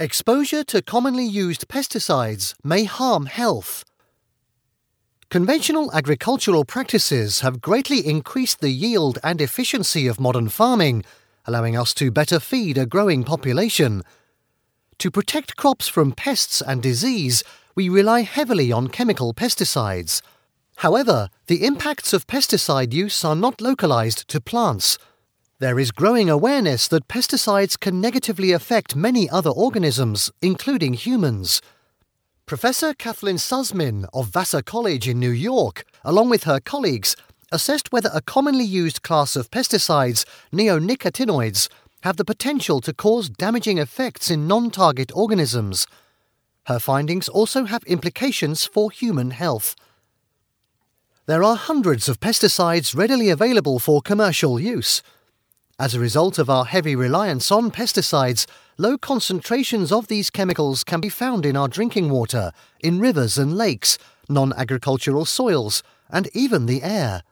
Exposure to commonly used pesticides may harm health. Conventional agricultural practices have greatly increased the yield and efficiency of modern farming, allowing us to better feed a growing population. To protect crops from pests and disease, we rely heavily on chemical pesticides. However, the impacts of pesticide use are not localized to plants. There is growing awareness that pesticides can negatively affect many other organisms, including humans. Professor Kathleen Susman of Vassar College in New York, along with her colleagues, assessed whether a commonly used class of pesticides, neonicotinoids, have the potential to cause damaging effects in non target organisms. Her findings also have implications for human health. There are hundreds of pesticides readily available for commercial use. As a result of our heavy reliance on pesticides, low concentrations of these chemicals can be found in our drinking water, in rivers and lakes, non agricultural soils, and even the air.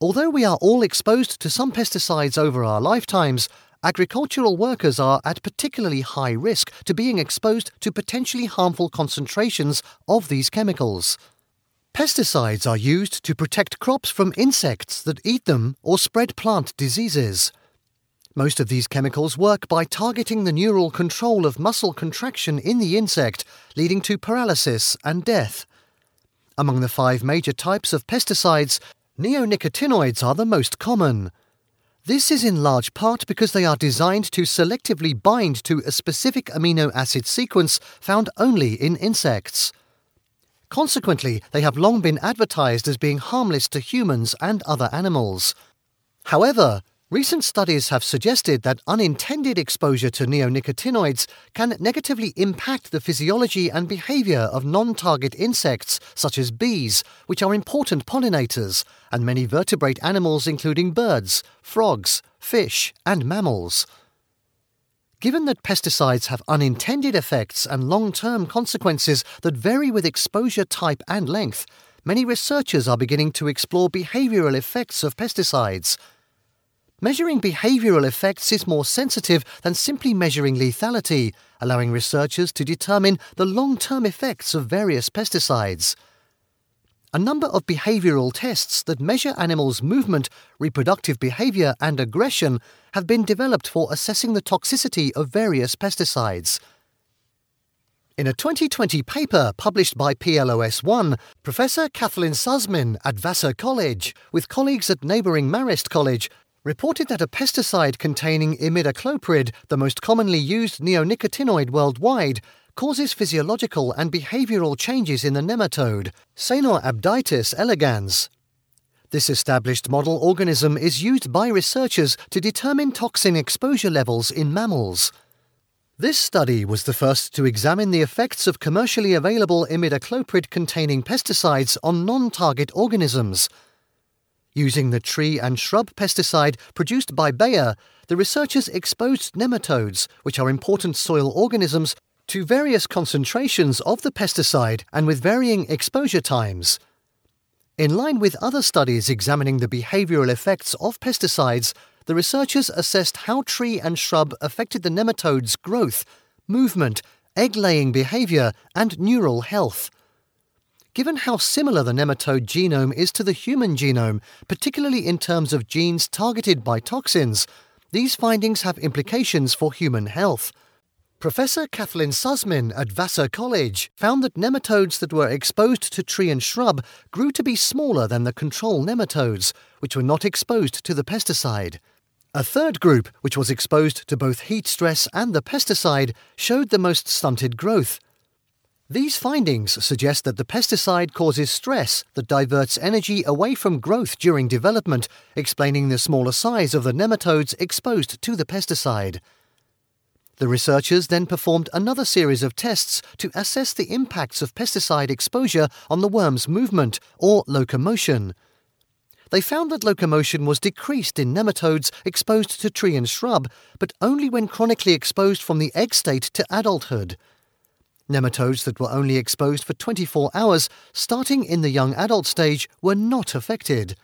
Although we are all exposed to some pesticides over our lifetimes, agricultural workers are at particularly high risk to being exposed to potentially harmful concentrations of these chemicals. Pesticides are used to protect crops from insects that eat them or spread plant diseases. Most of these chemicals work by targeting the neural control of muscle contraction in the insect, leading to paralysis and death. Among the five major types of pesticides, neonicotinoids are the most common. This is in large part because they are designed to selectively bind to a specific amino acid sequence found only in insects. Consequently, they have long been advertised as being harmless to humans and other animals. However, recent studies have suggested that unintended exposure to neonicotinoids can negatively impact the physiology and behavior of non target insects, such as bees, which are important pollinators, and many vertebrate animals, including birds, frogs, fish, and mammals. Given that pesticides have unintended effects and long term consequences that vary with exposure type and length, many researchers are beginning to explore behavioral effects of pesticides. Measuring behavioral effects is more sensitive than simply measuring lethality, allowing researchers to determine the long term effects of various pesticides. A number of behavioral tests that measure animals' movement, reproductive behavior, and aggression have been developed for assessing the toxicity of various pesticides. In a 2020 paper published by PLOS ONE, Professor Kathleen Susman at Vassar College, with colleagues at neighbouring Marist College, reported that a pesticide containing imidacloprid, the most commonly used neonicotinoid worldwide, causes physiological and behavioral changes in the nematode, Caenorhabditis elegans. This established model organism is used by researchers to determine toxin exposure levels in mammals. This study was the first to examine the effects of commercially available imidacloprid containing pesticides on non target organisms. Using the tree and shrub pesticide produced by Bayer, the researchers exposed nematodes, which are important soil organisms, to various concentrations of the pesticide and with varying exposure times. In line with other studies examining the behavioral effects of pesticides, the researchers assessed how tree and shrub affected the nematode's growth, movement, egg laying behavior, and neural health. Given how similar the nematode genome is to the human genome, particularly in terms of genes targeted by toxins, these findings have implications for human health. Professor Kathleen Susman at Vassar College found that nematodes that were exposed to tree and shrub grew to be smaller than the control nematodes, which were not exposed to the pesticide. A third group, which was exposed to both heat stress and the pesticide, showed the most stunted growth. These findings suggest that the pesticide causes stress that diverts energy away from growth during development, explaining the smaller size of the nematodes exposed to the pesticide. The researchers then performed another series of tests to assess the impacts of pesticide exposure on the worm's movement, or locomotion. They found that locomotion was decreased in nematodes exposed to tree and shrub, but only when chronically exposed from the egg state to adulthood. Nematodes that were only exposed for 24 hours, starting in the young adult stage, were not affected.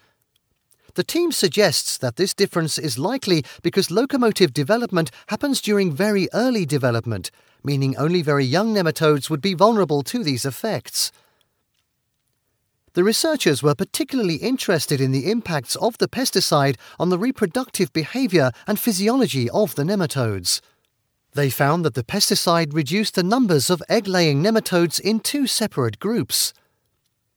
The team suggests that this difference is likely because locomotive development happens during very early development, meaning only very young nematodes would be vulnerable to these effects. The researchers were particularly interested in the impacts of the pesticide on the reproductive behavior and physiology of the nematodes. They found that the pesticide reduced the numbers of egg laying nematodes in two separate groups.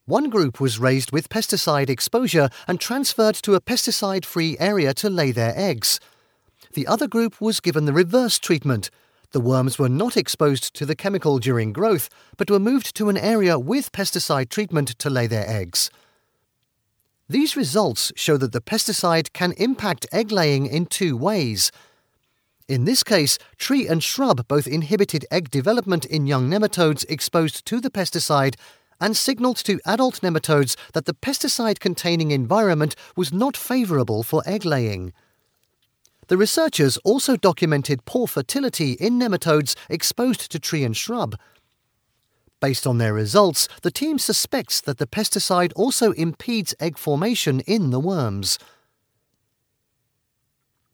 One group was raised with pesticide exposure and transferred to a pesticide free area to lay their eggs. The other group was given the reverse treatment. The worms were not exposed to the chemical during growth, but were moved to an area with pesticide treatment to lay their eggs. These results show that the pesticide can impact egg laying in two ways. In this case, tree and shrub both inhibited egg development in young nematodes exposed to the pesticide and signaled to adult nematodes that the pesticide containing environment was not favourable for egg laying. The researchers also documented poor fertility in nematodes exposed to tree and shrub. Based on their results, the team suspects that the pesticide also impedes egg formation in the worms.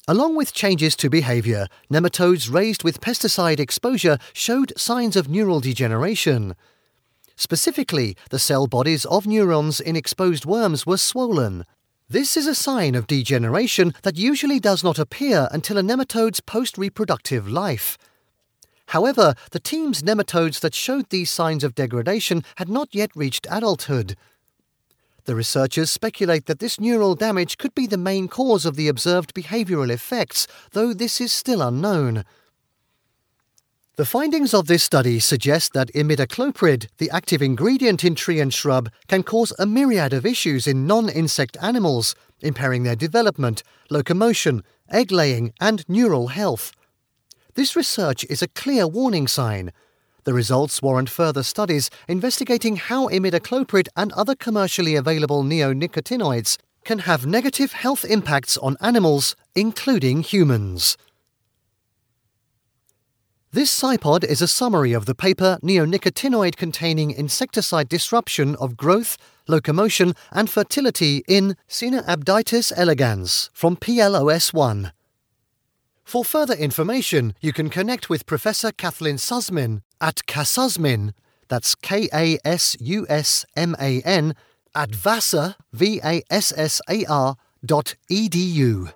Along with changes to behavior, nematodes raised with pesticide exposure showed signs of neural degeneration. Specifically, the cell bodies of neurons in exposed worms were swollen. This is a sign of degeneration that usually does not appear until a nematode's post reproductive life. However, the team's nematodes that showed these signs of degradation had not yet reached adulthood. The researchers speculate that this neural damage could be the main cause of the observed behavioral effects, though this is still unknown. The findings of this study suggest that imidacloprid, the active ingredient in tree and shrub, can cause a myriad of issues in non insect animals, impairing their development, locomotion, egg laying, and neural health. This research is a clear warning sign the results warrant further studies investigating how imidacloprid and other commercially available neonicotinoids can have negative health impacts on animals, including humans. This SciPod is a summary of the paper Neonicotinoid containing insecticide disruption of growth, locomotion, and fertility in Caenorhabditis elegans from PLOS ONE. For further information, you can connect with Professor Kathleen Susman at Kasusman, that's K A S U S M A N, at Vassar, V A S S A R, dot edu.